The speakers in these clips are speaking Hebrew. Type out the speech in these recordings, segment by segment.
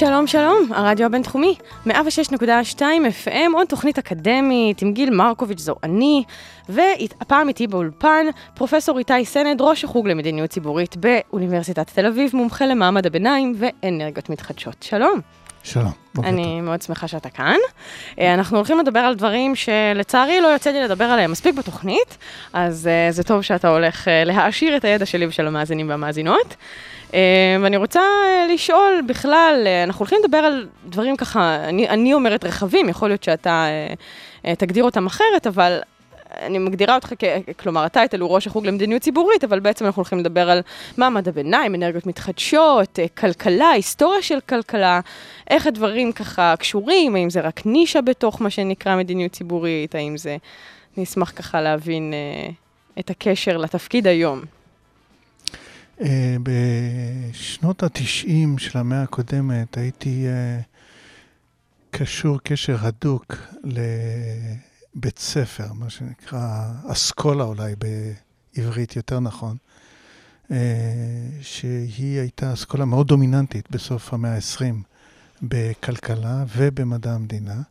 שלום שלום, הרדיו הבינתחומי, 106.2 FM, עוד תוכנית אקדמית עם גיל מרקוביץ', זו אני, והפעם איתי באולפן פרופסור איתי סנד, ראש החוג למדיניות ציבורית באוניברסיטת תל אביב, מומחה למעמד הביניים ואנרגיות מתחדשות. שלום. שלום. אני. מאוד שמחה שאתה כאן. אה, אנחנו הולכים לדבר על דברים שלצערי לא יוצא לי לדבר עליהם מספיק בתוכנית, אז אה, זה טוב שאתה הולך אה, להעשיר את הידע שלי ושל המאזינים והמאזינות. אה, ואני רוצה לשאול בכלל, אנחנו הולכים לדבר על דברים ככה, אני, אני אומרת רחבים, יכול להיות שאתה תגדיר אותם אחרת, אבל אני מגדירה אותך, כ... כלומר, הטייטל הוא ראש החוג למדיניות ציבורית, אבל בעצם אנחנו הולכים לדבר על מעמד הביניים, אנרגיות מתחדשות, אה, כלכלה, היסטוריה של כלכלה, איך הדברים ככה קשורים, האם זה רק נישה בתוך מה שנקרא מדיניות ציבורית, האם זה... אני אשמח ככה להבין אה, את הקשר לתפקיד היום. אה, בשנות התשעים של המאה הקודמת הייתי אה, קשור קשר הדוק לבית ספר, מה שנקרא אסכולה אולי בעברית יותר נכון, אה, שהיא הייתה אסכולה מאוד דומיננטית בסוף המאה ה-20 בכלכלה ובמדע המדינה.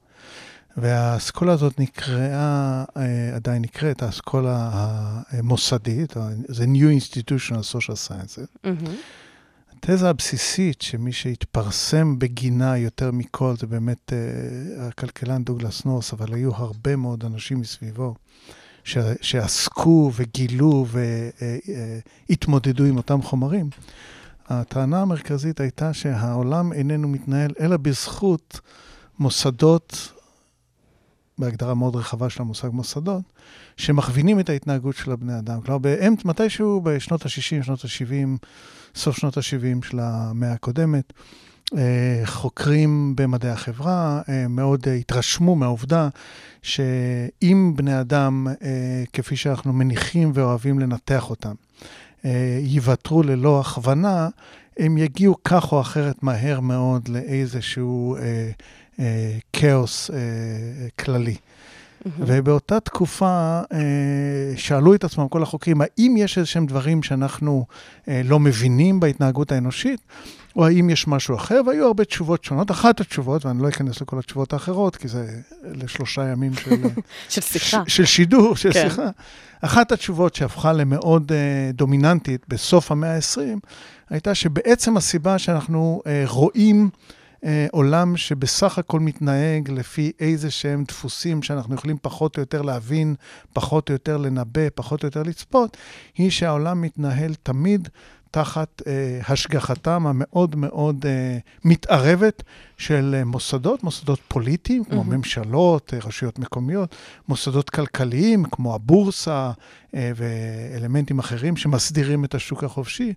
והאסכולה הזאת נקראה, אה, עדיין נקראת, האסכולה המוסדית, זה New Institutional Social Sciences. מהמם. התזה הבסיסית שמי שהתפרסם בגינה יותר מכל זה באמת uh, הכלכלן דוגלס נורס, אבל היו הרבה מאוד אנשים מסביבו ש, שעסקו וגילו והתמודדו עם אותם חומרים. הטענה המרכזית הייתה שהעולם איננו מתנהל אלא בזכות מוסדות, בהגדרה מאוד רחבה של המושג מוסדות, שמכווינים את ההתנהגות של הבני אדם. כלומר, באמצע, מתישהו בשנות ה-60, שנות ה-70, סוף שנות ה-70 של המאה הקודמת, אה, חוקרים במדעי החברה אה, מאוד התרשמו מהעובדה שאם בני אדם, אה, כפי שאנחנו מניחים ואוהבים לנתח אותם, אה, יוותרו ללא הכוונה, הם יגיעו כך או אחרת מהר מאוד לאיזשהו כאוס כללי. ובאותה תקופה אה, שאלו את עצמם כל החוקרים, האם יש איזה שהם דברים שאנחנו אה, לא מבינים בהתנהגות האנושית, או האם יש משהו אחר? והיו הרבה תשובות שונות. אחת התשובות, ואני לא אכנס לכל התשובות האחרות, כי זה לשלושה ימים של, של שיחה. ש, של שידור, של כן. שיחה. אחת התשובות שהפכה למאוד אה, דומיננטית בסוף המאה ה-20, הייתה שבעצם הסיבה שאנחנו רואים אה, עולם שבסך הכל מתנהג לפי איזה שהם דפוסים שאנחנו יכולים פחות או יותר להבין, פחות או יותר לנבא, פחות או יותר לצפות, היא שהעולם מתנהל תמיד תחת אה, השגחתם המאוד מאוד אה, מתערבת של אה, מוסדות, מוסדות פוליטיים, כמו מהמם. ממשלות, אה, רשויות מקומיות, מוסדות כלכליים, כמו הבורסה אה, ואלמנטים אחרים שמסדירים את השוק החופשי,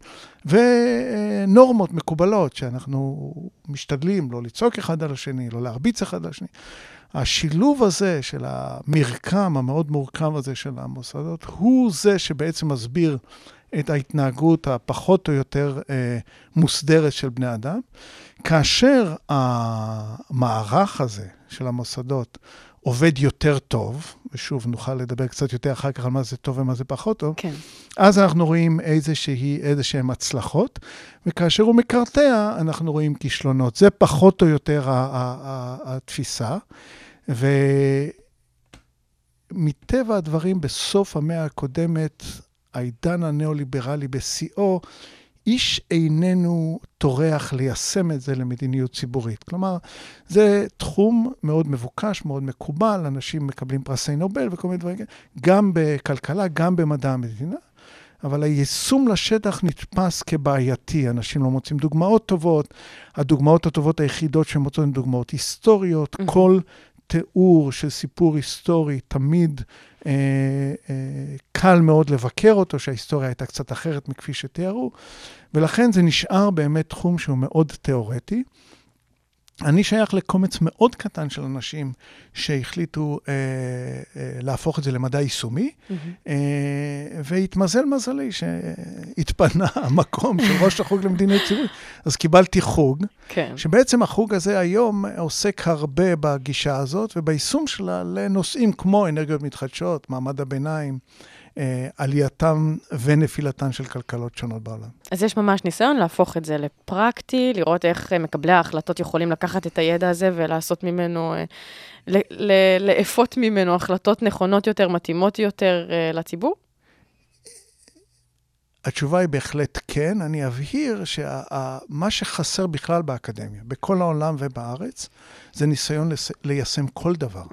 ונורמות מקובלות שאנחנו משתדלים לא לצעוק אחד על השני, לא להרביץ אחד על השני. השילוב הזה של המרקם המאוד מורכב הזה של המוסדות, הוא זה שבעצם מסביר את ההתנהגות הפחות או יותר אה, מוסדרת של בני אדם. כאשר המערך הזה של המוסדות עובד יותר טוב, ושוב, נוכל לדבר קצת יותר אחר כך על מה זה טוב ומה זה פחות טוב, כן. אז אנחנו רואים איזושהי, איזשהן הצלחות, וכאשר הוא מקרטע, אנחנו רואים כישלונות. זה פחות או יותר התפיסה, ומטבע הדברים, בסוף המאה הקודמת, העידן הניאו-ליברלי בשיאו, איש איננו טורח ליישם את זה למדיניות ציבורית. כלומר, זה תחום מאוד מבוקש, מאוד מקובל, אנשים מקבלים פרסי נובל וכל מיני דברים גם בכלכלה, גם במדע המדינה. אבל היישום לשטח נתפס כבעייתי, אנשים לא מוצאים דוגמאות טובות, הדוגמאות הטובות היחידות שהם מוצאים הן דוגמאות היסטוריות. כל תיאור של סיפור היסטורי תמיד אה, אה, קל מאוד לבקר אותו, שההיסטוריה הייתה קצת אחרת מכפי שתיארו, ולכן זה נשאר באמת תחום שהוא מאוד תיאורטי. אני שייך לקומץ מאוד קטן של אנשים שהחליטו אה, אה, להפוך את זה למדע יישומי, Mm-hmm. אה, והתמזל מזלי שהתפנה המקום של ראש החוג למדיניות ציבורית. אז קיבלתי חוג, כן. שבעצם החוג הזה היום עוסק הרבה בגישה הזאת וביישום שלה לנושאים כמו אנרגיות מתחדשות, מעמד הביניים, אה, עלייתם ונפילתן של כלכלות שונות בעולם. אז יש ממש ניסיון להפוך את זה לפרקטי, לראות איך אה, מקבלי ההחלטות יכולים לקחת את הידע הזה ולעשות ממנו, אה, לאפות ממנו החלטות נכונות יותר, מתאימות יותר לציבור? התשובה היא בהחלט כן. אני אבהיר שמה שחסר בכלל באקדמיה, בכל העולם ובארץ, זה ניסיון ליישם כל דבר.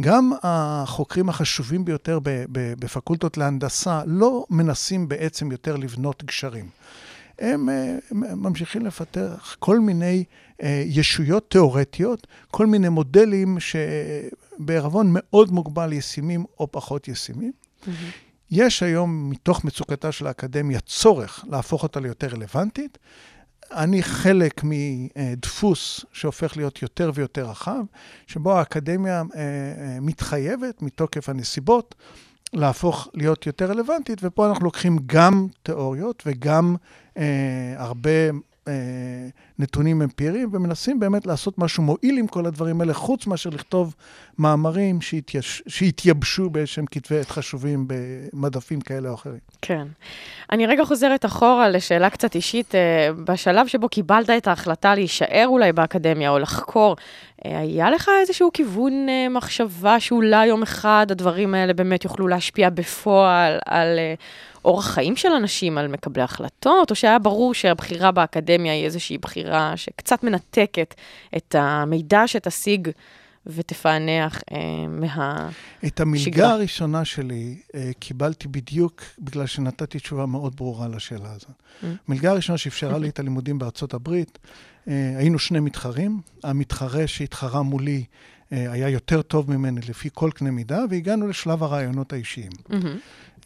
גם החוקרים החשובים ביותר בפקולטות להנדסה לא מנסים בעצם יותר לבנות גשרים. הם אה, ממשיכים לפתח כל מיני אה, ישויות תיאורטיות, כל מיני מודלים שבערבון מאוד מוגבל ישימים או פחות ישימים. יש היום, מתוך מצוקתה של האקדמיה, צורך להפוך אותה ליותר רלוונטית. אני חלק מדפוס שהופך להיות יותר ויותר רחב, שבו האקדמיה אה, אה, מתחייבת מתוקף הנסיבות להפוך להיות יותר רלוונטית, ופה אנחנו לוקחים גם תיאוריות וגם אה, הרבה נתונים אמפיריים, ומנסים באמת לעשות משהו מועיל עם כל הדברים האלה, חוץ מאשר לכתוב מאמרים שהתייש... שהתייבשו באיזשהם כתבי עת חשובים במדפים כאלה או אחרים. כן. אני רגע חוזרת אחורה לשאלה קצת אישית. אה, בשלב שבו קיבלת את ההחלטה להישאר אולי באקדמיה או לחקור, אה, היה לך איזשהו כיוון אה, מחשבה שאולי יום אחד הדברים האלה באמת יוכלו להשפיע בפועל על אורח חיים של אנשים, על מקבלי החלטות, או שהיה ברור שהבחירה באקדמיה היא איזושהי בחירה שקצת מנתקת את המידע שתשיג ותפענח אה, מה... את המלגה שגרה. הראשונה שלי אה, קיבלתי בדיוק בגלל שנתתי תשובה מאוד ברורה לשאלה הזאת. Mm. המלגה הראשונה שאפשרה לי את הלימודים בארצות הברית, אה, היינו שני מתחרים. המתחרה שהתחרה מולי אה, היה יותר טוב ממני לפי כל קנה מידה, והגענו לשלב הרעיונות האישיים. מהמם.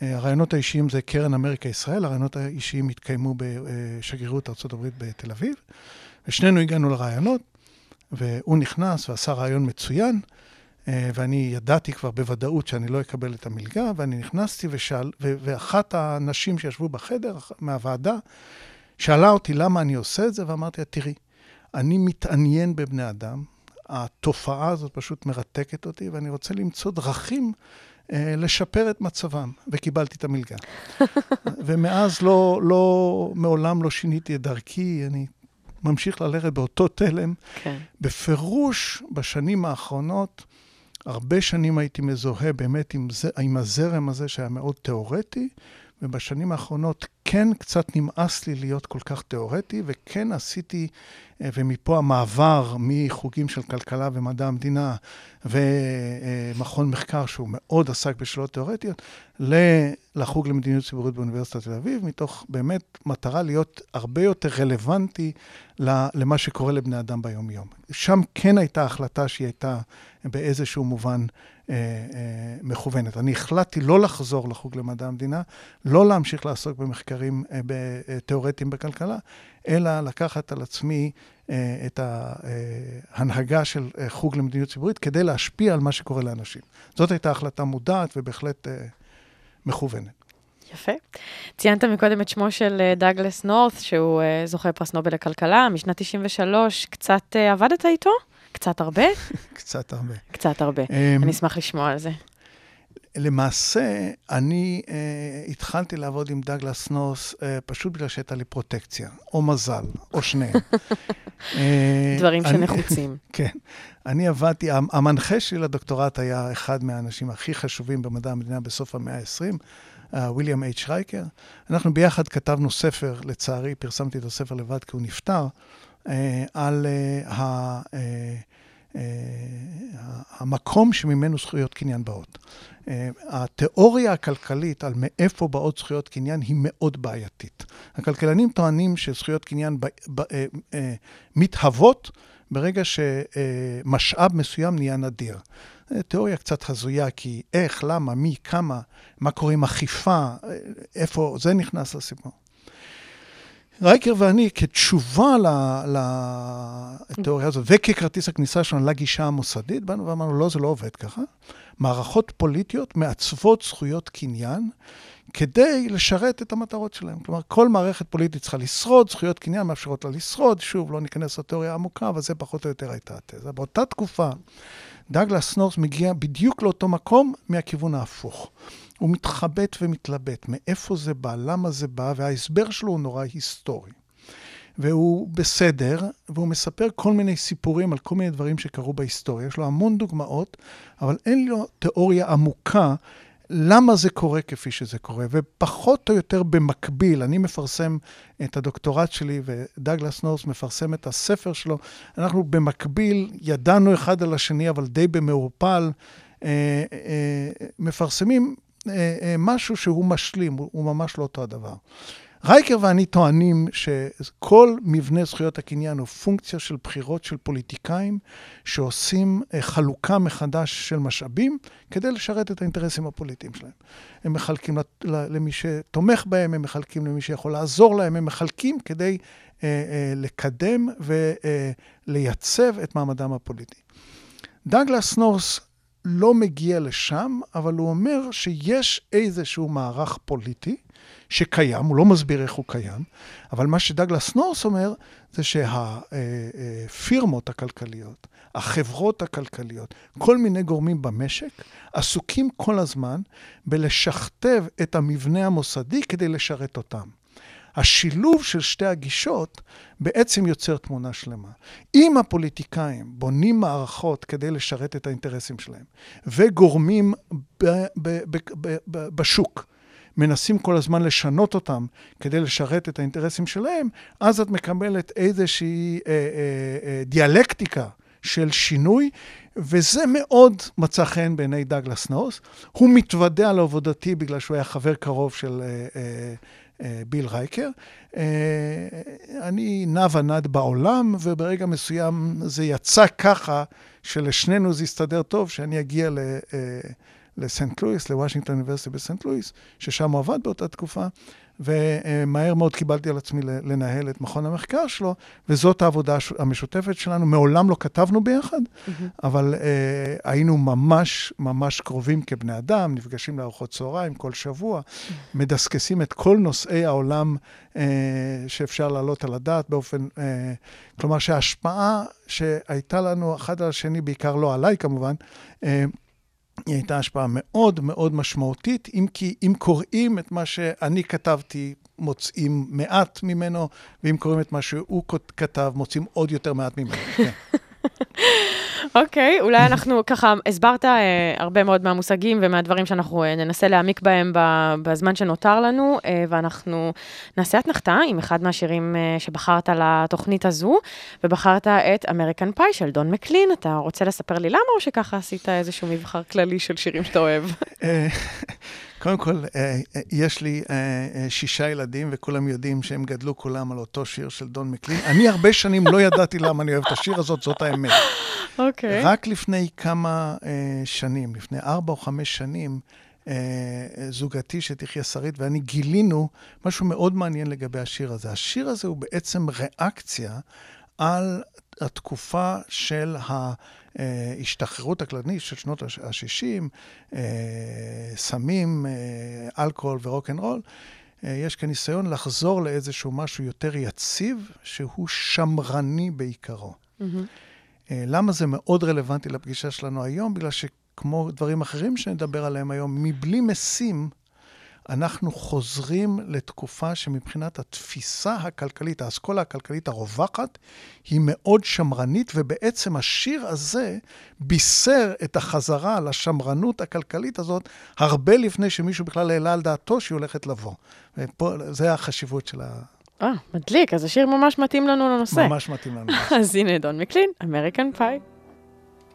הרעיונות האישיים זה קרן אמריקה ישראל, הרעיונות האישיים התקיימו בשגרירות ארה"ב בתל אביב, ושנינו הגענו לרעיונות, והוא נכנס ועשה רעיון מצוין, ואני ידעתי כבר בוודאות שאני לא אקבל את המלגה, ואני נכנסתי ושאל, ואחת הנשים שישבו בחדר מהוועדה, שאלה אותי למה אני עושה את זה, ואמרתי לה, תראי, אני מתעניין בבני אדם, התופעה הזאת פשוט מרתקת אותי, ואני רוצה למצוא דרכים לשפר את מצבם, וקיבלתי את המלגה. ומאז לא, לא, מעולם לא שיניתי את דרכי, אני ממשיך ללכת באותו תלם. כן. בפירוש, בשנים האחרונות, הרבה שנים הייתי מזוהה באמת עם, זה, עם הזרם הזה שהיה מאוד תיאורטי, ובשנים האחרונות כן קצת נמאס לי להיות כל כך תיאורטי, וכן עשיתי, אה, ומפה המעבר מחוגים של כלכלה ומדע המדינה, ומכון מחקר שהוא מאוד עסק בשאלות תיאורטיות, לחוג למדיניות ציבורית באוניברסיטת תל אביב, מתוך באמת מטרה להיות הרבה יותר רלוונטי למה שקורה לבני אדם ביום-יום. שם כן הייתה החלטה שהיא הייתה באיזשהו מובן אה, אה, מכוונת. אני החלטתי לא לחזור לחוג למדע המדינה, לא להמשיך לעסוק במחקרים אה, אה, תיאורטיים בכלכלה, אלא לקחת על עצמי את ההנהגה של אה, חוג למדיניות ציבורית כדי להשפיע על מה שקורה לאנשים. זאת הייתה החלטה מודעת ובהחלט אה, מכוונת. יפה. ציינת מקודם את שמו של אה, דאגלס נורת', שהוא אה, זוכה פרס נובל לכלכלה, משנת 93, קצת אה, עבדת איתו? קצת הרבה? קצת הרבה. קצת הרבה. אמ, אני אשמח לשמוע על זה. למעשה, אני אה, התחלתי לעבוד עם דגלס נורס אה, פשוט בגלל שהייתה לי פרוטקציה, או מזל, או שניהם. אה, דברים אני- שנחוצים. כן. אני עבדתי, המ- המנחה שלי לדוקטורט היה אחד מהאנשים הכי חשובים במדע המדינה בסוף המאה ה-20, ויליאם אייץ' שרייקר. אנחנו ביחד כתבנו ספר, לצערי פרסמתי את הספר לבד כי הוא נפטר, אה, על אה, ה- אה, אה, המקום שממנו זכויות קניין באות. אה, התיאוריה הכלכלית על מאיפה באות זכויות קניין היא מאוד בעייתית. הכלכלנים טוענים שזכויות קניין ב, ב, אה, אה, מתהוות ברגע שמשאב מסוים נהיה נדיר. זו תיאוריה קצת הזויה, כי איך, למה, מי, כמה, מה קורה עם אכיפה, אה, איפה זה נכנס לסיפור. רייקר ואני, כתשובה התיאוריה הזאת, וככרטיס הכניסה שלנו לגישה המוסדית, באנו ואמרנו, לא, זה לא עובד ככה. מערכות פוליטיות מעצבות זכויות קניין כדי לשרת את המטרות שלהם. כלומר, כל מערכת פוליטית צריכה לשרוד, זכויות קניין מאפשרות לה לשרוד. שוב, לא ניכנס לתיאוריה העמוקה, אבל זה פחות או יותר הייתה התזה. באותה תקופה, דאגלס נורס מגיע בדיוק לאותו מקום מהכיוון ההפוך. הוא מתחבט ומתלבט, מאיפה זה בא, למה זה בא, וההסבר שלו הוא נורא היסטורי. והוא בסדר, והוא מספר כל מיני סיפורים על כל מיני דברים שקרו בהיסטוריה. יש לו המון דוגמאות, אבל אין לו תיאוריה עמוקה למה זה קורה כפי שזה קורה. ופחות או יותר במקביל, אני מפרסם את הדוקטורט שלי, ודגלס נורס מפרסם את הספר שלו. אנחנו במקביל, ידענו אחד על השני, אבל די במעורפל, אה, אה, מפרסמים משהו שהוא משלים, הוא ממש לא אותו הדבר. רייקר ואני טוענים שכל מבנה זכויות הקניין הוא פונקציה של בחירות של פוליטיקאים שעושים אה, חלוקה מחדש של משאבים כדי לשרת את האינטרסים הפוליטיים שלהם. הם מחלקים למי שתומך בהם, הם מחלקים למי שיכול לעזור להם, הם מחלקים כדי אה, אה, לקדם ולייצב את מעמדם הפוליטי. דאגלס נורס לא מגיע לשם, אבל הוא אומר שיש איזשהו מערך פוליטי שקיים, הוא לא מסביר איך הוא קיים, אבל מה שדגלס נורס אומר, זה שהפירמות הכלכליות, החברות הכלכליות, כל מיני גורמים במשק, עסוקים כל הזמן בלשכתב את המבנה המוסדי כדי לשרת אותם. השילוב של שתי הגישות בעצם יוצר תמונה שלמה. אם הפוליטיקאים בונים מערכות כדי לשרת את האינטרסים שלהם, וגורמים ב- ב- ב- בשוק, מנסים כל הזמן לשנות אותם כדי לשרת את האינטרסים שלהם, אז את מקבלת איזושהי אה, אה, אה, דיאלקטיקה של שינוי, וזה מאוד מצא חן בעיני דגלס נורס. הוא מתוודע לעבודתי בגלל שהוא היה חבר קרוב של אה, אה, ביל רייקר. אה, אני נע ונד בעולם, וברגע מסוים זה יצא ככה, שלשנינו זה יסתדר טוב, שאני אגיע ל... אה, לסנט לואיס, לוושינגטון אוניברסיטי בסנט לואיס, ששם הוא עבד באותה תקופה, ומהר מאוד קיבלתי על עצמי לנהל את מכון המחקר שלו, וזאת העבודה המשותפת שלנו. מעולם לא כתבנו ביחד, mm-hmm. אבל uh, היינו ממש ממש קרובים כבני אדם, נפגשים לארוחות צהריים כל שבוע, mm-hmm. מדסקסים את כל נושאי העולם uh, שאפשר להעלות על הדעת באופן... Uh, כלומר, שההשפעה שהייתה לנו אחד על השני, בעיקר לא עליי כמובן, uh, היא הייתה השפעה מאוד מאוד משמעותית, אם כי אם קוראים את מה שאני כתבתי, מוצאים מעט ממנו, ואם קוראים את מה שהוא כתב, מוצאים עוד יותר מעט ממנו. כן. אוקיי, אולי אנחנו ככה, הסברת uh, הרבה מאוד מהמושגים ומהדברים שאנחנו uh, ננסה להעמיק בהם בזמן שנותר לנו, uh, ואנחנו נעשה אתנחתה עם אחד מהשירים uh, שבחרת לתוכנית הזו, ובחרת את אמריקן פאי של דון מקלין. אתה רוצה לספר לי למה, או שככה עשית איזשהו מבחר כללי של שירים שאתה אוהב? קודם כל, אה, אה, יש לי אה, שישה ילדים, וכולם יודעים שהם גדלו כולם על אותו שיר של דון מקלין. אני הרבה שנים לא ידעתי למה אני אוהב את השיר הזאת, זאת האמת. אוקיי. Okay. רק לפני כמה שנים, לפני ארבע או חמש שנים, זוגתי שתחיה שרית ואני גילינו משהו מאוד מעניין לגבי השיר הזה. השיר הזה הוא בעצם ריאקציה על התקופה של ההשתחררות הכללית של שנות ה-60, אה, סמים, אה, אלכוהול ורוקנרול. אה, יש כאן ניסיון לחזור לאיזשהו משהו יותר יציב, שהוא שמרני בעיקרו. Mm-hmm. למה זה מאוד רלוונטי לפגישה שלנו היום? בגלל שכמו דברים אחרים שנדבר עליהם היום, מבלי משים, אנחנו חוזרים לתקופה שמבחינת התפיסה הכלכלית, האסכולה הכלכלית הרווחת, היא מאוד שמרנית, ובעצם השיר הזה בישר את החזרה לשמרנות הכלכלית הזאת הרבה לפני שמישהו בכלל העלה על דעתו שהיא הולכת לבוא. ופה, זה החשיבות של ה... אה, מדליק, אז השיר ממש מתאים לנו לנושא. ממש מתאים לנו. אז הנה דון מקלין, אמריקן פאי.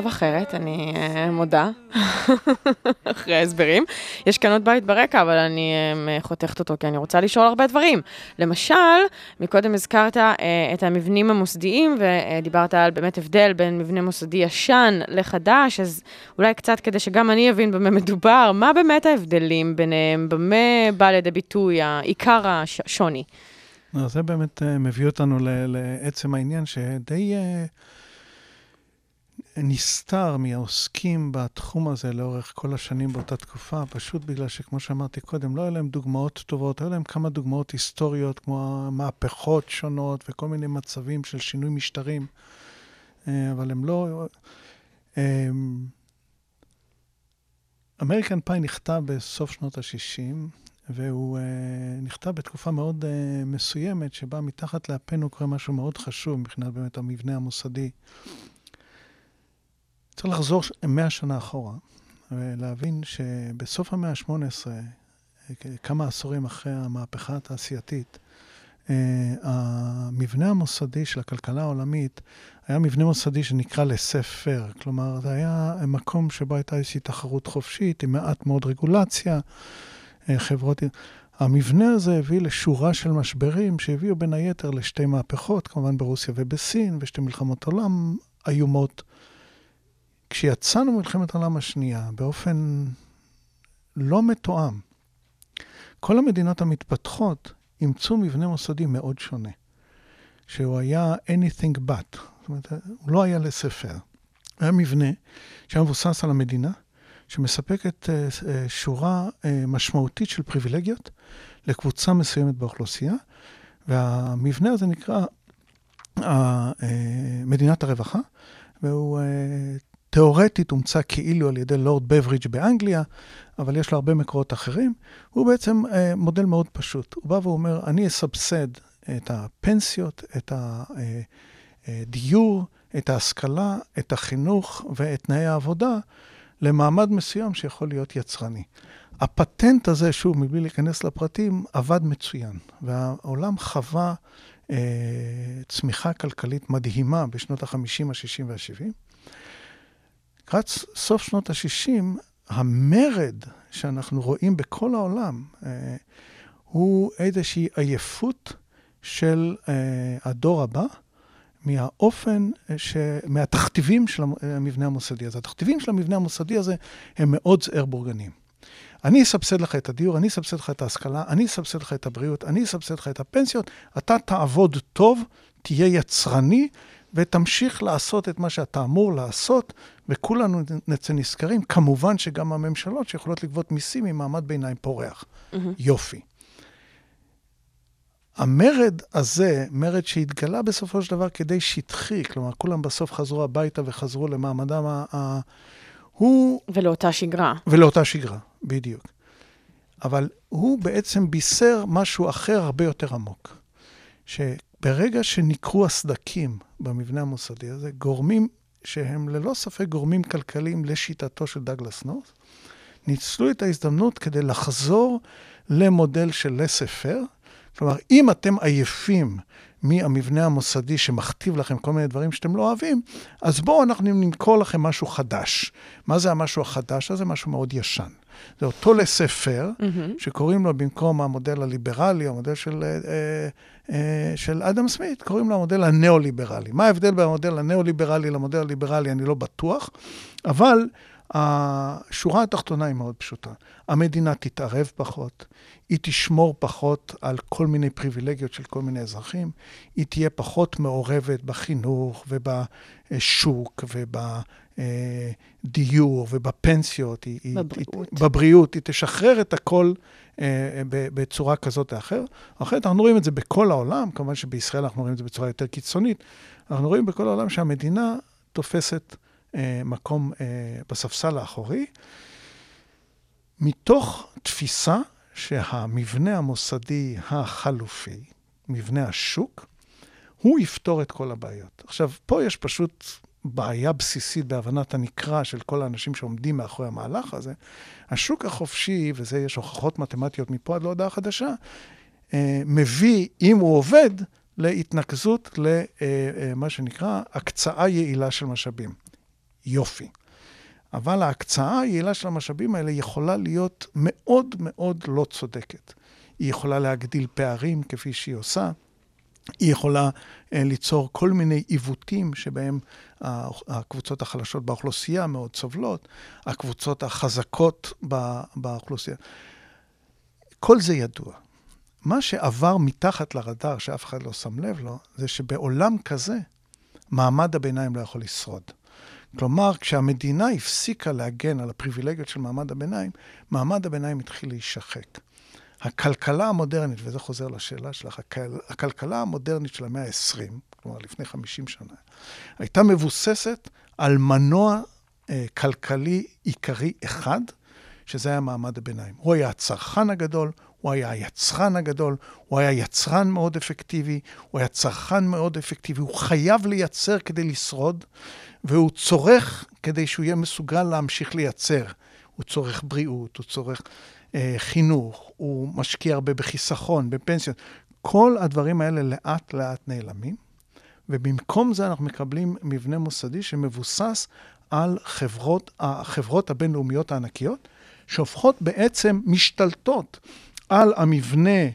עכשיו אחרת, אני אה, מודה, אחרי ההסברים. יש כאן עוד בית ברקע, אבל אני אה, חותכת אותו כי אני רוצה לשאול הרבה דברים. למשל, מקודם הזכרת אה, את המבנים המוסדיים, ודיברת על באמת הבדל בין מבנה מוסדי ישן לחדש, אז אולי קצת כדי שגם אני אבין במה מדובר, מה באמת ההבדלים ביניהם, במה בא לידי ביטוי עיקר השוני? זה באמת אה, מביא אותנו לעצם העניין שדי נסתר מהעוסקים בתחום הזה לאורך כל השנים באותה תקופה, פשוט בגלל שכמו שאמרתי קודם, לא היו להם דוגמאות טובות, היו להם כמה דוגמאות היסטוריות, כמו מהפכות שונות וכל מיני מצבים של שינוי משטרים, אה, אבל הם לא... אה, אמריקן פאי נכתב בסוף שנות ה-60, והוא uh, נכתב בתקופה מאוד uh, מסוימת, שבה מתחת לאפנו קורה משהו מאוד חשוב מבחינת באמת המבנה המוסדי. צריך לחזור 100 שנה אחורה, ולהבין שבסוף המאה ה-18, כמה עשורים אחרי המהפכה התעשייתית, uh, המבנה המוסדי של הכלכלה העולמית היה מבנה מוסדי שנקרא לספר. כלומר, זה היה מקום שבו הייתה איזושהי תחרות חופשית, עם מעט מאוד רגולציה. חברות... המבנה הזה הביא לשורה של משברים שהביאו בין היתר לשתי מהפכות, כמובן ברוסיה ובסין, ושתי מלחמות עולם איומות. כשיצאנו ממלחמת העולם השנייה, באופן לא מתואם, כל המדינות המתפתחות אימצו מבנה מוסדי מאוד שונה, שהוא היה anything but, זאת אומרת, הוא לא היה לספר. היה מבנה שהיה מבוסס על המדינה, שמספקת שורה משמעותית של פריבילגיות לקבוצה מסוימת באוכלוסייה, והמבנה הזה נקרא מדינת הרווחה, והוא תיאורטית הומצא כאילו על ידי לורד בברידג' באנגליה, אבל יש לו הרבה מקורות אחרים. הוא בעצם מודל מאוד פשוט. הוא בא ואומר, אני אסבסד את הפנסיות, את הדיור, את ההשכלה, את החינוך ואת תנאי העבודה. למעמד מסוים שיכול להיות יצרני. הפטנט הזה, שוב, מבלי להיכנס לפרטים, עבד מצוין, והעולם חווה אה, צמיחה כלכלית מדהימה בשנות ה-50, ה-60 וה-70. לקראת סוף שנות ה-60, המרד שאנחנו רואים בכל העולם אה, הוא איזושהי עייפות של אה, הדור הבא, מהאופן, ש... מהתכתיבים של המבנה המוסדי הזה. התכתיבים של המבנה המוסדי הזה הם מאוד זעיר בורגנים. אני אסבסד לך את הדיור, אני אסבסד לך את ההשכלה, אני אסבסד לך את הבריאות, אני אסבסד לך את הפנסיות, אתה תעבוד טוב, תהיה יצרני, ותמשיך לעשות את מה שאתה אמור לעשות, וכולנו נצא נשכרים. כמובן שגם הממשלות שיכולות לגבות מיסים ממעמד ביניים פורח. Mm-hmm. יופי. המרד הזה, מרד שהתגלה בסופו של דבר כדי שטחי, כלומר, כולם בסוף חזרו הביתה וחזרו למעמדם ה... הוא... ולאותה שגרה. ולאותה שגרה, בדיוק. אבל הוא בעצם בישר משהו אחר הרבה יותר עמוק. שברגע שנקרו הסדקים במבנה המוסדי הזה, גורמים שהם ללא ספק גורמים כלכליים לשיטתו של דגלס נורס, ניצלו את ההזדמנות כדי לחזור למודל של לספר, כלומר, אם אתם עייפים מהמבנה המוסדי שמכתיב לכם כל מיני דברים שאתם לא אוהבים, אז בואו אנחנו נמכור לכם משהו חדש. מה זה המשהו החדש הזה? משהו מאוד ישן. זה אותו לספר, mm-hmm. שקוראים לו במקום המודל הליברלי, המודל של, אה, אה, של אדם סמית, קוראים לו המודל הניאו-ליברלי. מה ההבדל בין המודל הניאו-ליברלי למודל הליברלי, אני לא בטוח, אבל השורה התחתונה היא מאוד פשוטה. המדינה תתערב פחות, היא תשמור פחות על כל מיני פריבילגיות של כל מיני אזרחים, היא תהיה פחות מעורבת בחינוך ובשוק ובדיור ובפנסיות. היא- היא- בבריאות. היא, בבריאות. היא תשחרר את הכל אה, בצורה כזאת או אחרת. אחרת אנחנו רואים את זה בכל העולם, כמובן שבישראל אנחנו רואים את זה בצורה יותר קיצונית. אנחנו רואים בכל העולם שהמדינה תופסת מקום אה, בספסל האחורי, מתוך תפיסה שהמבנה המוסדי החלופי, מבנה השוק, הוא יפתור את כל הבעיות. עכשיו, פה יש פשוט בעיה בסיסית בהבנת הנקרא של כל האנשים שעומדים מאחורי המהלך הזה. השוק החופשי, וזה יש הוכחות מתמטיות מפה עד להודעה חדשה, אה, מביא, אם הוא עובד, להתנקזות למה שנקרא הקצאה יעילה של משאבים. יופי. אבל ההקצאה היעילה של המשאבים האלה יכולה להיות מאוד מאוד לא צודקת. היא יכולה להגדיל פערים כפי שהיא עושה. היא יכולה אה, ליצור כל מיני עיוותים שבהם הקבוצות החלשות באוכלוסייה מאוד סובלות, הקבוצות החזקות באוכלוסייה. כל זה ידוע. מה שעבר מתחת לרדאר, שאף אחד לא שם לב לו, זה שבעולם כזה, מעמד הביניים לא יכול לשרוד. כלומר, כשהמדינה הפסיקה להגן על הפריבילגיות של מעמד הביניים, מעמד הביניים התחיל להישחק. הכלכלה המודרנית, וזה חוזר לשאלה שלך, הכל- הכלכלה המודרנית של המאה ה-20, כלומר לפני 50 שנה, הייתה מבוססת על מנוע אה, כלכלי עיקרי אחד, שזה היה מעמד הביניים. הוא היה הצרכן הגדול, הוא היה היצרן הגדול, הוא היה יצרן מאוד אפקטיבי, הוא היה צרכן מאוד אפקטיבי, הוא חייב לייצר כדי לשרוד, והוא צורך כדי שהוא יהיה מסוגל להמשיך לייצר. הוא צורך בריאות, הוא צורך אה, חינוך, הוא משקיע הרבה בחיסכון, בפנסיות. כל הדברים האלה לאט לאט נעלמים, ובמקום זה אנחנו מקבלים מבנה מוסדי שמבוסס על חברות, החברות הבינלאומיות הענקיות, שהופכות בעצם משתלטות על המבנה,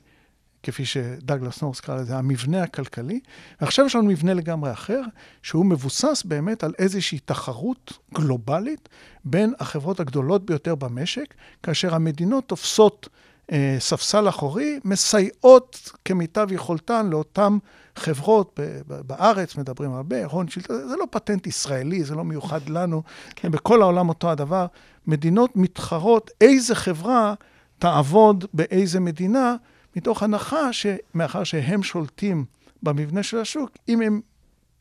כפי שדגלס נורס קרא לזה, המבנה הכלכלי. ועכשיו יש לנו מבנה לגמרי אחר, שהוא מבוסס באמת על איזושהי תחרות גלובלית בין החברות הגדולות ביותר במשק, כאשר המדינות תופסות אה, ספסל אחורי, מסייעות כמיטב יכולתן לאותן חברות בארץ, מדברים הרבה, הון שלטון, זה לא פטנט ישראלי, זה לא מיוחד לנו, כן. בכל העולם אותו הדבר. מדינות מתחרות איזה חברה תעבוד באיזה מדינה, מתוך הנחה שמאחר שהם שולטים במבנה של השוק, אם הם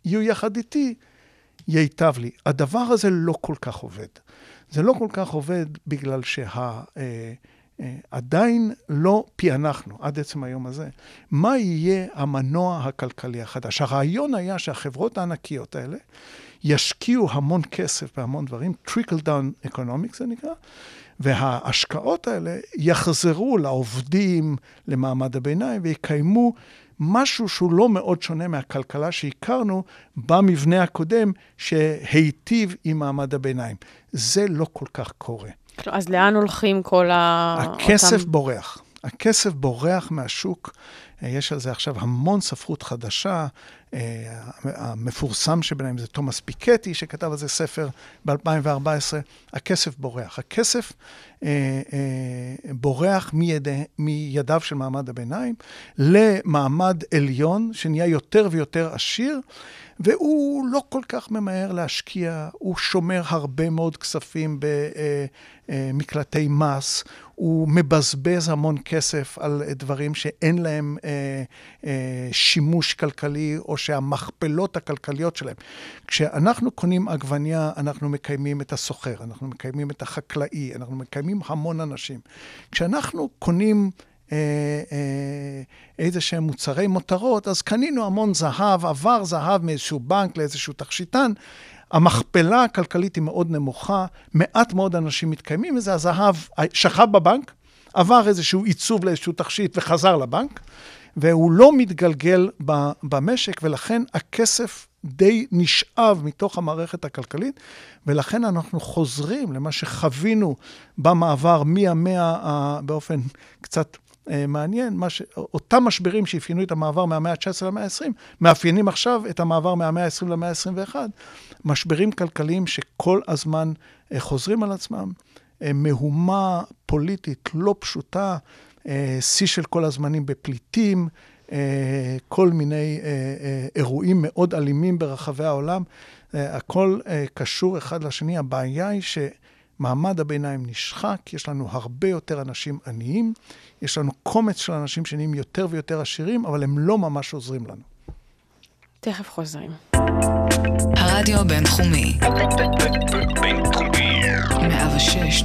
יהיו יחד איתי, ייטב לי. הדבר הזה לא כל כך עובד. זה לא כל כך עובד בגלל שעדיין לא פענחנו, עד עצם היום הזה, מה יהיה המנוע הכלכלי החדש. הרעיון היה שהחברות הענקיות האלה ישקיעו המון כסף בהמון דברים, trickle down economics זה נקרא, וההשקעות האלה יחזרו לעובדים, למעמד הביניים, ויקיימו משהו שהוא לא מאוד שונה מהכלכלה שהכרנו במבנה הקודם, שהיטיב עם מעמד הביניים. זה לא כל כך קורה. כאילו, אז לאן הולכים כל ה... הכסף אותם- בורח. הכסף בורח מהשוק. יש על זה עכשיו המון ספרות חדשה. אה, המפורסם שביניהם זה תומאס פיקטי, שכתב על זה ספר ב-2014. הכסף בורח. הכסף אה, אה, בורח מידי, מידיו של מעמד הביניים למעמד עליון, שנהיה יותר ויותר עשיר. והוא לא כל כך ממהר להשקיע, הוא שומר הרבה מאוד כספים במקלטי מס, הוא מבזבז המון כסף על דברים שאין להם אה, אה, שימוש כלכלי, או שהמכפלות הכלכליות שלהם. כשאנחנו קונים עגבניה, אנחנו מקיימים את הסוחר, אנחנו מקיימים את החקלאי, אנחנו מקיימים המון אנשים. כשאנחנו קונים... אה, אה, איזה שהם מוצרי מותרות, אז קנינו המון זהב, עבר זהב מאיזשהו בנק לאיזשהו תכשיטן. המכפלה הכלכלית היא מאוד נמוכה, מעט מאוד אנשים מתקיימים מזה, הזהב שכב בבנק, עבר איזשהו עיצוב לאיזשהו תכשיט וחזר לבנק, והוא לא מתגלגל במשק, ולכן הכסף די נשאב מתוך המערכת הכלכלית, ולכן אנחנו חוזרים למה שחווינו במעבר מהמאה, באופן קצת מעניין, מה ש... אותם משברים שאפיינו את המעבר מהמאה ה-19 למאה ה-20, מאפיינים עכשיו את המעבר מהמאה ה-20 למאה ה-21. משברים כלכליים שכל הזמן אה, חוזרים על עצמם, אה, מהומה פוליטית לא פשוטה, אה, שיא של כל הזמנים בפליטים, אה, כל מיני אה, אה, אירועים מאוד אלימים ברחבי העולם. אה, הכל אה, קשור אחד לשני. הבעיה היא שמעמד הביניים נשחק, יש לנו הרבה יותר אנשים עניים, יש לנו קומץ של אנשים שנהיים יותר ויותר עשירים, אבל הם לא ממש עוזרים לנו. תכף חוזרים. הרדיו הבינתחומי, בינתחומי.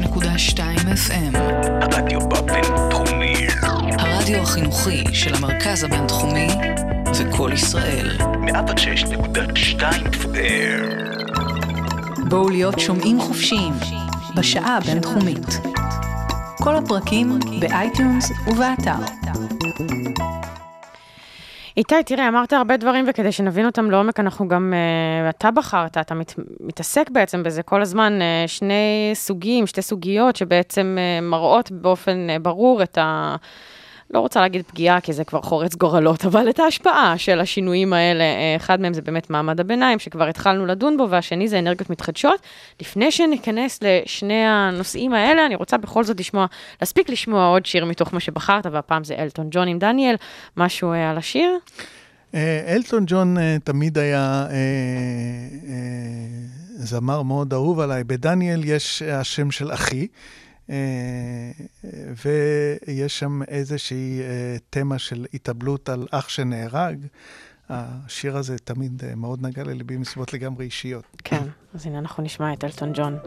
106.2 FM, הרדיו בבינתחומי. הרדיו החינוכי של המרכז הבינתחומי וקול ישראל. 106.2 FM. בואו להיות שומעים חופשיים בשעה הבינתחומית. כל הפרקים ב iTunes ובאתר. איתי, תראה, אמרת הרבה דברים, וכדי שנבין אותם לעומק, אנחנו גם, uh, אתה בחרת, אתה מת, מתעסק בעצם בזה כל הזמן, uh, שני סוגים, שתי סוגיות שבעצם uh, מראות באופן uh, ברור את ה... לא רוצה להגיד פגיעה, כי זה כבר חורץ גורלות, אבל את ההשפעה של השינויים האלה. אה, אחד מהם זה באמת מעמד הביניים, שכבר התחלנו לדון בו, והשני זה אנרגיות מתחדשות. לפני שניכנס לשני הנושאים האלה, אני רוצה בכל זאת לשמוע, להספיק לשמוע עוד שיר מתוך מה שבחרת, והפעם זה אלטון ג'ון עם דניאל. משהו אה, על השיר? אה, אלטון ג'ון תמיד היה זמר מאוד אהוב עליי. בדניאל יש השם של אחי, ויש שם איזושהי אה, תמה של התאבלות על אח שנהרג. השיר הזה תמיד אה, מאוד נגע לליבי מסיבות לגמרי אישיות. כן, אז הנה אנחנו נשמע את אלטון ג'ון.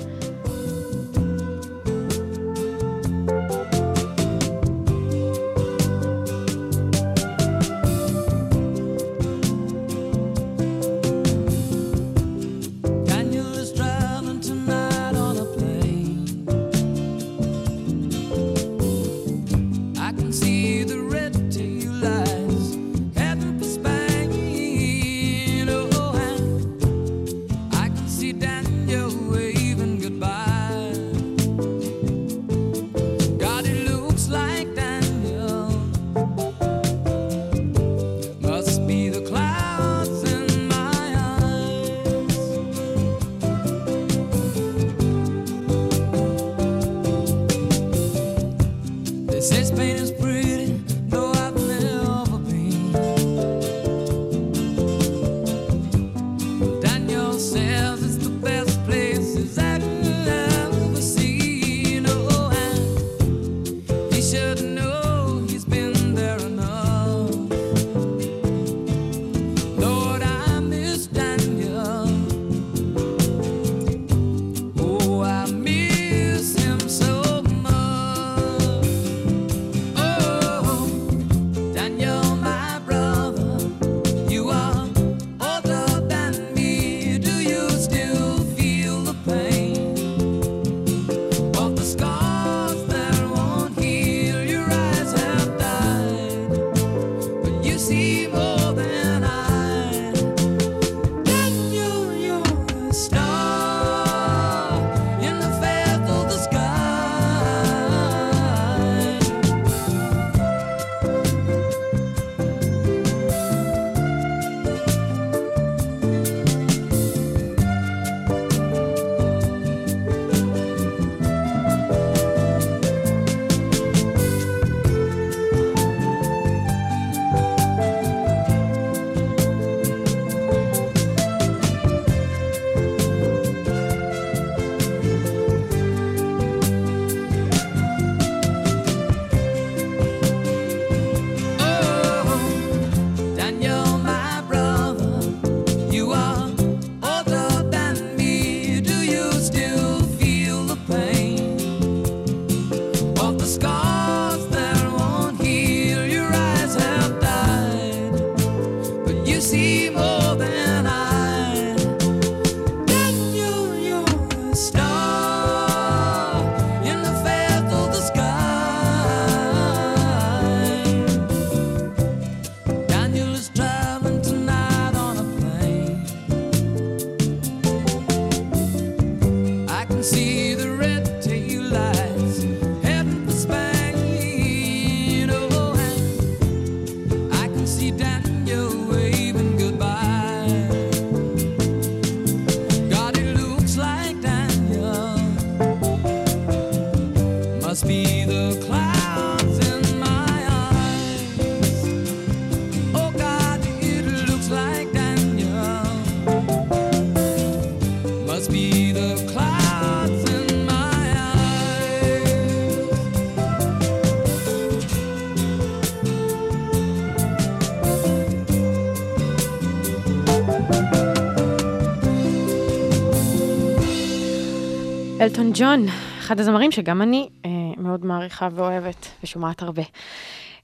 אלטון ג'ון, אחד הזמרים שגם אני אה, מאוד מעריכה ואוהבת ושומעת הרבה.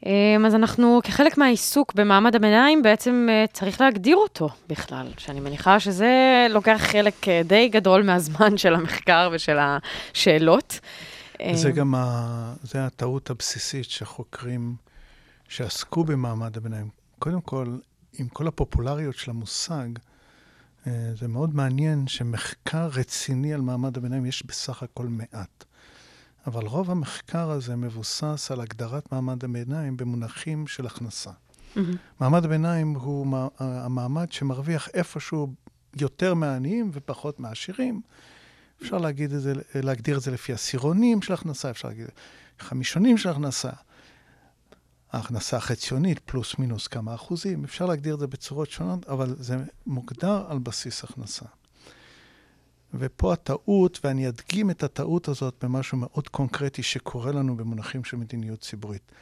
אה, אז אנחנו, כחלק מהעיסוק במעמד הביניים, בעצם אה, צריך להגדיר אותו בכלל, שאני מניחה שזה לוקח חלק אה, די גדול מהזמן של המחקר ושל השאלות. זה אה, גם ה... זה הטעות הבסיסית שחוקרים שעסקו במעמד הביניים. קודם כל, עם כל הפופולריות של המושג, זה מאוד מעניין שמחקר רציני על מעמד הביניים יש בסך הכל מעט. אבל רוב המחקר הזה מבוסס על הגדרת מעמד הביניים במונחים של הכנסה. מהמם. מעמד הביניים הוא מע- המעמד שמרוויח איפשהו יותר מהעניים ופחות מהעשירים. אפשר להגיד את זה, להגדיר את זה לפי עשירונים של הכנסה, אפשר להגיד חמישונים של הכנסה. ההכנסה החציונית פלוס מינוס כמה אחוזים, אפשר להגדיר את זה בצורות שונות, אבל זה מוגדר על בסיס הכנסה. ופה הטעות, ואני אדגים את הטעות הזאת במשהו מאוד קונקרטי שקורה לנו במונחים של מדיניות ציבורית.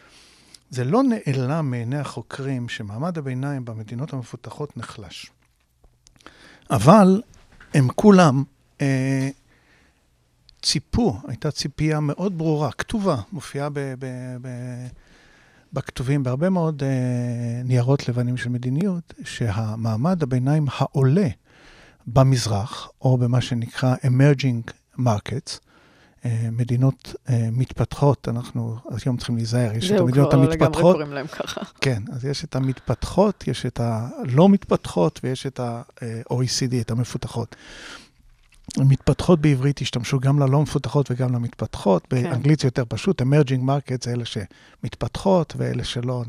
זה לא נעלם מעיני החוקרים שמעמד הביניים במדינות המפותחות נחלש. אבל הם כולם אה, ציפו, הייתה ציפייה מאוד ברורה, כתובה, מופיעה ב, ב, ב, בכתובים בהרבה מאוד אה, ניירות לבנים של מדיניות, שהמעמד הביניים העולה במזרח, או במה שנקרא emerging markets, אה, מדינות אה, מתפתחות, אנחנו היום צריכים להיזהר, יש את זהו, המדינות כבר לא לגמרי המתפתחות, קוראים להם ככה. כן, אז יש את המתפתחות, יש את הלא מתפתחות ויש את ה-OECD, את המפותחות. המתפתחות בעברית השתמשו גם ללא מפותחות וגם למתפתחות, כן. באנגלית זה יותר פשוט, emerging markets זה אלה שמתפתחות ואלה שלא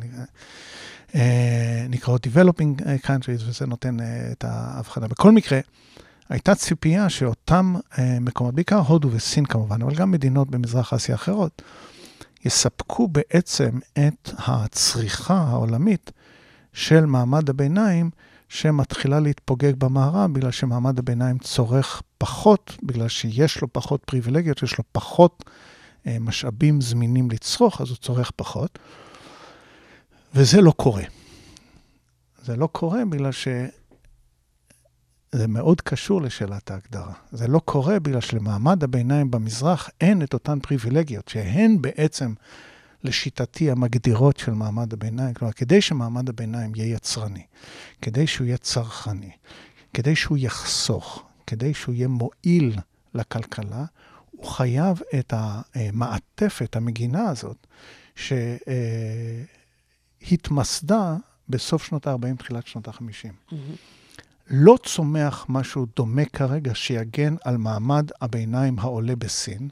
אה, נקראות developing countries, וזה נותן אה, את ההבחנה. בכל מקרה, הייתה ציפייה שאותם אה, מקומות, בעיקר הודו וסין כמובן, אבל גם מדינות במזרח אסיה אחרות, יספקו בעצם את הצריכה העולמית של מעמד הביניים שמתחילה להתפוגג במערב, בגלל שמעמד הביניים צורך פחות, בגלל שיש לו פחות פריבילגיות, יש לו פחות אה, משאבים זמינים לצרוך, אז הוא צורך פחות. וזה לא קורה. זה לא קורה בגלל ש... זה מאוד קשור לשאלת ההגדרה. זה לא קורה בגלל שלמעמד הביניים במזרח אין את אותן פריבילגיות, שהן בעצם, לשיטתי, המגדירות של מעמד הביניים. כלומר, כדי שמעמד הביניים יהיה יצרני, כדי שהוא יהיה צרכני, כדי שהוא יחסוך, כדי שהוא יהיה מועיל לכלכלה, הוא חייב את המעטפת, המגינה הזאת, שהתמסדה בסוף שנות ה-40, תחילת שנות ה-50. לא צומח משהו דומה כרגע שיגן על מעמד הביניים העולה בסין.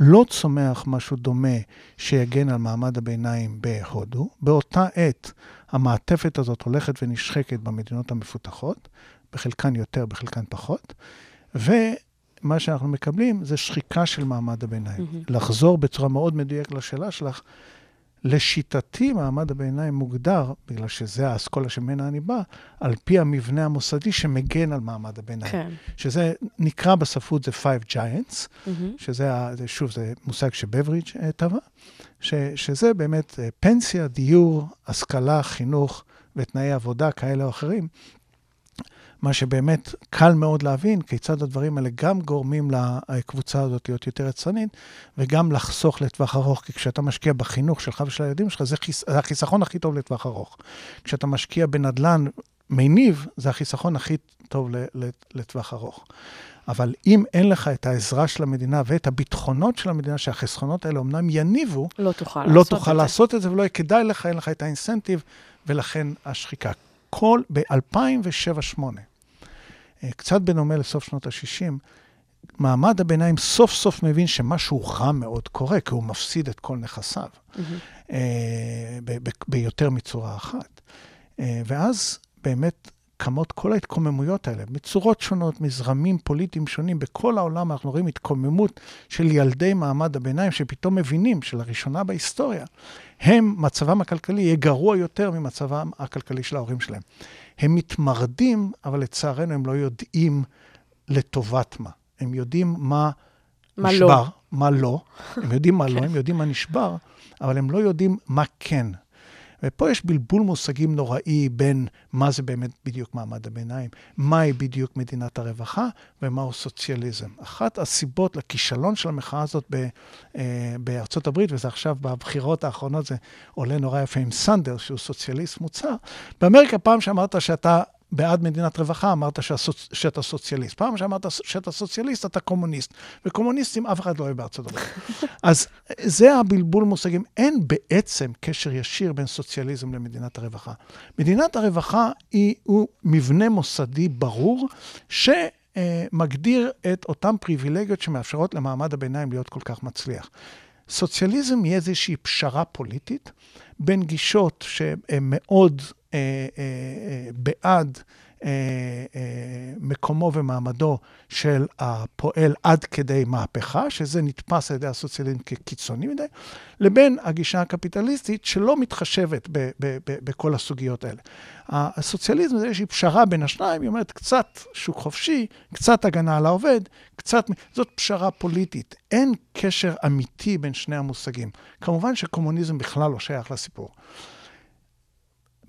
לא צומח משהו דומה שיגן על מעמד הביניים בהודו. באותה עת המעטפת הזאת הולכת ונשחקת במדינות המפותחות, בחלקן יותר, בחלקן פחות, ומה שאנחנו מקבלים זה שחיקה של מעמד הביניים. מהמם. לחזור בצורה מאוד מדויקת לשאלה שלך, לשיטתי, מעמד הביניים מוגדר, בגלל שזה האסכולה שממנה אני בא, על פי המבנה המוסדי שמגן על מעמד הביניים. כן. שזה נקרא בספרות זה Five Giants, מהמם. שזה, שוב, זה מושג שבברידג' אה, טבע, ש, שזה באמת אה, פנסיה, דיור, השכלה, חינוך ותנאי עבודה כאלה או אחרים. מה שבאמת קל מאוד להבין כיצד הדברים האלה גם גורמים לקבוצה הזאת להיות יותר יצרנית, וגם לחסוך לטווח ארוך, כי כשאתה משקיע בחינוך שלך ושל הילדים שלך, זה, חיס, החיסכון הכי טוב לטווח ארוך. כשאתה משקיע בנדל"ן מניב, זה החיסכון הכי טוב לטווח ארוך. אבל אם אין לך את העזרה של המדינה ואת הביטחונות של המדינה, שהחסכונות האלה אמנם יניבו, לא תוכל לא לעשות תוכל את. לעשות את זה ולא יהיה כדאי לך, אין לך את האינסנטיב, ולכן השחיקה. כל, ב-2007-2008, קצת בדומה לסוף שנות ה-60, מעמד הביניים סוף סוף מבין שמשהו רע מאוד קורה, כי הוא מפסיד את כל נכסיו. אה, ב- ביותר מצורה אחת. אה, ואז באמת קמות כל ההתקוממויות האלה, בצורות שונות, מזרמים פוליטיים שונים. בכל העולם אנחנו רואים התקוממות של ילדי מעמד הביניים, שפתאום מבינים שלראשונה בהיסטוריה, הם, מצבם הכלכלי יהיה גרוע יותר ממצבם הכלכלי של ההורים שלהם. הם מתמרדים, אבל לצערנו הם לא יודעים לטובת מה. הם יודעים מה, מה נשבר, לא. מה לא. הם יודעים מה לא, הם יודעים מה נשבר, אבל הם לא יודעים מה כן. ופה יש בלבול מושגים נוראי בין מה זה באמת בדיוק מעמד הביניים, מהי בדיוק מדינת הרווחה ומהו סוציאליזם. אחת הסיבות לכישלון של המחאה הזאת ב, אה, בארצות הברית, וזה עכשיו בבחירות האחרונות, זה עולה נורא יפה עם סנדר, שהוא סוציאליסט מוצהר. באמריקה, פעם שאמרת שאתה בעד מדינת רווחה, אמרת שהסוצ... שאתה סוציאליסט. פעם שאמרת שאתה סוציאליסט, אתה קומוניסט. וקומוניסטים אף אחד לא אוהב בארצות הברית. אז זה הבלבול מושגים. אין בעצם קשר ישיר בין סוציאליזם למדינת הרווחה. מדינת הרווחה היא, הוא מבנה מוסדי ברור, שמגדיר את אותן פריבילגיות שמאפשרות למעמד הביניים להיות כל כך מצליח. סוציאליזם היא איזושהי פשרה פוליטית בין גישות שהן מאוד אה, אה, אה, בעד מקומו ומעמדו של הפועל עד כדי מהפכה, שזה נתפס על ידי הסוציאליזם כקיצוני מדי, לבין הגישה הקפיטליסטית שלא מתחשבת ב- ב- ב- בכל הסוגיות האלה. הסוציאליזם זה איזושהי פשרה בין השניים, היא אומרת קצת שוק חופשי, קצת הגנה על העובד, קצת... זאת פשרה פוליטית. אין קשר אמיתי בין שני המושגים. כמובן שקומוניזם בכלל לא שייך לסיפור.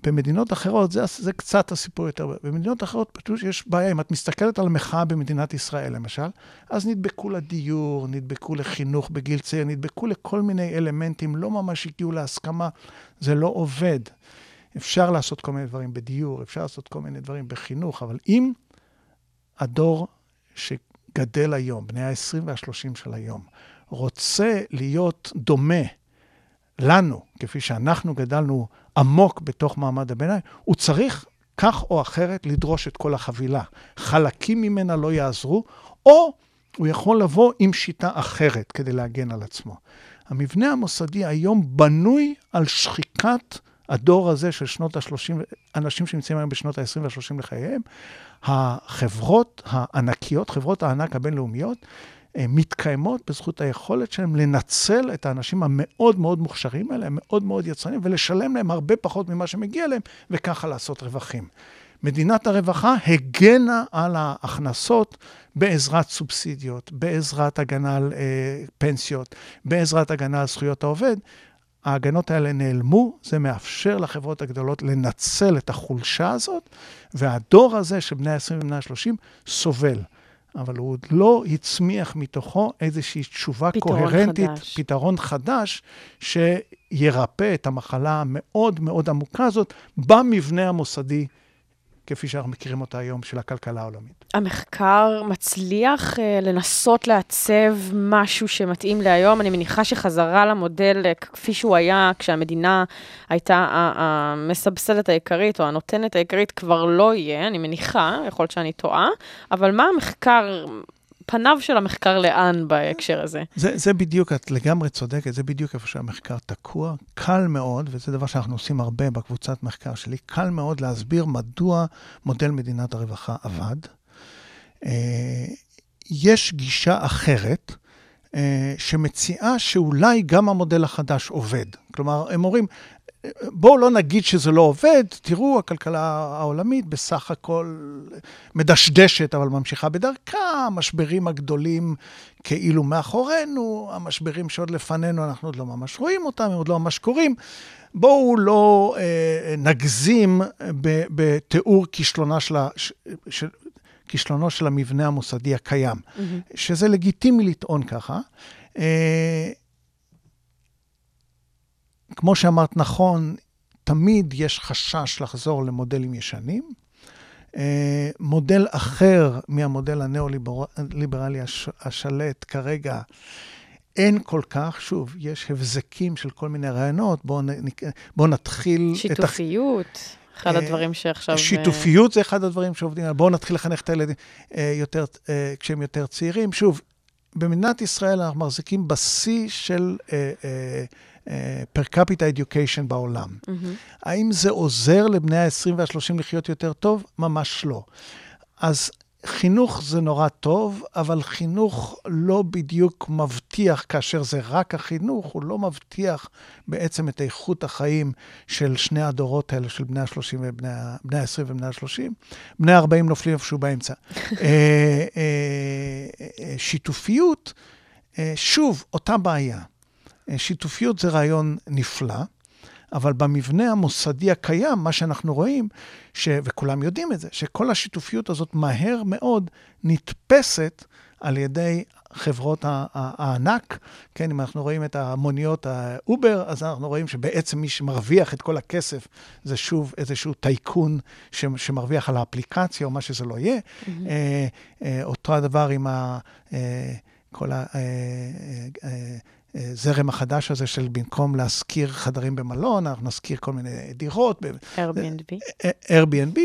במדינות אחרות, זה, זה קצת הסיפור יותר, במדינות אחרות פשוט יש בעיה. אם את מסתכלת על מחאה במדינת ישראל, למשל, אז נדבקו לדיור, נדבקו לחינוך בגיל צעיר, נדבקו לכל מיני אלמנטים, לא ממש הגיעו להסכמה, זה לא עובד. אפשר לעשות כל מיני דברים בדיור, אפשר לעשות כל מיני דברים בחינוך, אבל אם הדור שגדל היום, בני ה-20 וה-30 של היום, רוצה להיות דומה לנו, כפי שאנחנו גדלנו עמוק בתוך מעמד הביניים, הוא צריך כך או אחרת לדרוש את כל החבילה. חלקים ממנה לא יעזרו, או הוא יכול לבוא עם שיטה אחרת כדי להגן על עצמו. המבנה המוסדי היום בנוי על שחיקת הדור הזה של שנות ה-30, אנשים שנמצאים היום בשנות ה-20 וה-30 לחייהם. החברות הענקיות, חברות הענק הבינלאומיות, מתקיימות בזכות היכולת שלהם לנצל את האנשים המאוד מאוד מוכשרים האלה, הם מאוד מאוד יצרנים, ולשלם להם הרבה פחות ממה שמגיע להם, וככה לעשות רווחים. מדינת הרווחה הגנה על ההכנסות בעזרת סובסידיות, בעזרת הגנה על אה, פנסיות, בעזרת הגנה על זכויות העובד. ההגנות האלה נעלמו, זה מאפשר לחברות הגדולות לנצל את החולשה הזאת, והדור הזה של בני ה-20 ובני ה-30 סובל. אבל הוא עוד לא הצמיח מתוכו איזושהי תשובה פתרון קוהרנטית, חדש. פתרון חדש, שירפא את המחלה המאוד מאוד עמוקה הזאת במבנה המוסדי, כפי שאנחנו מכירים אותה היום, של הכלכלה העולמית. המחקר מצליח אה, לנסות לעצב משהו שמתאים להיום. אני מניחה שחזרה למודל אה, כפי שהוא היה כשהמדינה הייתה המסבסדת העיקרית או הנותנת העיקרית כבר לא יהיה, אני מניחה, יכול להיות שאני טועה, אבל מה המחקר, פניו של המחקר לאן בהקשר הזה? זה, זה בדיוק, את לגמרי צודקת, זה בדיוק איפה שהמחקר תקוע. קל מאוד, וזה דבר שאנחנו עושים הרבה בקבוצת מחקר שלי, קל מאוד להסביר מדוע מודל מדינת הרווחה עבד. אה, יש גישה אחרת, אה, שמציעה שאולי גם המודל החדש עובד. כלומר, הם אומרים, בואו לא נגיד שזה לא עובד, תראו, הכלכלה העולמית בסך הכל מדשדשת, אבל ממשיכה בדרכה, המשברים הגדולים כאילו מאחורינו, המשברים שעוד לפנינו, אנחנו עוד לא ממש רואים אותם, הם עוד לא ממש קורים. בואו לא אה, נגזים ב- בתיאור כישלונה של, ש- של, כישלונו של המבנה המוסדי הקיים, שזה לגיטימי לטעון ככה. אה, כמו שאמרת נכון, תמיד יש חשש לחזור למודלים ישנים. אה, מודל אחר מהמודל הניאו-ליברלי הש- השלט כרגע אין כל כך, שוב, יש הבזקים של כל מיני רעיונות, בואו בוא נתחיל... את שיתופיות, אחד אה, הדברים שעכשיו... אה, שיתופיות זה אחד הדברים שעובדים עליהם. בואו נתחיל לחנך את הילדים יותר, כשהם יותר צעירים. שוב, במדינת ישראל אנחנו מחזיקים בשיא של פר קפיטה אדיוקיישן בעולם. מהמם. האם זה עוזר לבני ה-20 וה-30 לחיות יותר טוב? ממש לא. אז חינוך זה נורא טוב, אבל חינוך לא בדיוק מבטיח, כאשר זה רק החינוך, הוא לא מבטיח בעצם את איכות החיים של שני הדורות האלה, של בני ה-30 ובני ה- בני ה-20 ובני ה-30. בני ה-40 נופלים איפשהו באמצע. אה, אה, אה, שיתופיות, שוב, אותה בעיה. אה, שיתופיות זה רעיון נפלא, אבל במבנה המוסדי הקיים, מה שאנחנו רואים, ש... וכולם יודעים את זה, שכל השיתופיות הזאת מהר מאוד נתפסת על ידי חברות הענק. כן, אם אנחנו רואים את המוניות האובר, אז אנחנו רואים שבעצם מי שמרוויח את כל הכסף זה שוב איזשהו טייקון ש- שמרוויח על האפליקציה או מה שזה לא יהיה. אה, אה, אותו הדבר עם ה... אה, כל ה... אה, אה, אה, זרם החדש הזה של במקום להשכיר חדרים במלון, אנחנו נשכיר כל מיני דירות. Airbnb. Airbnb,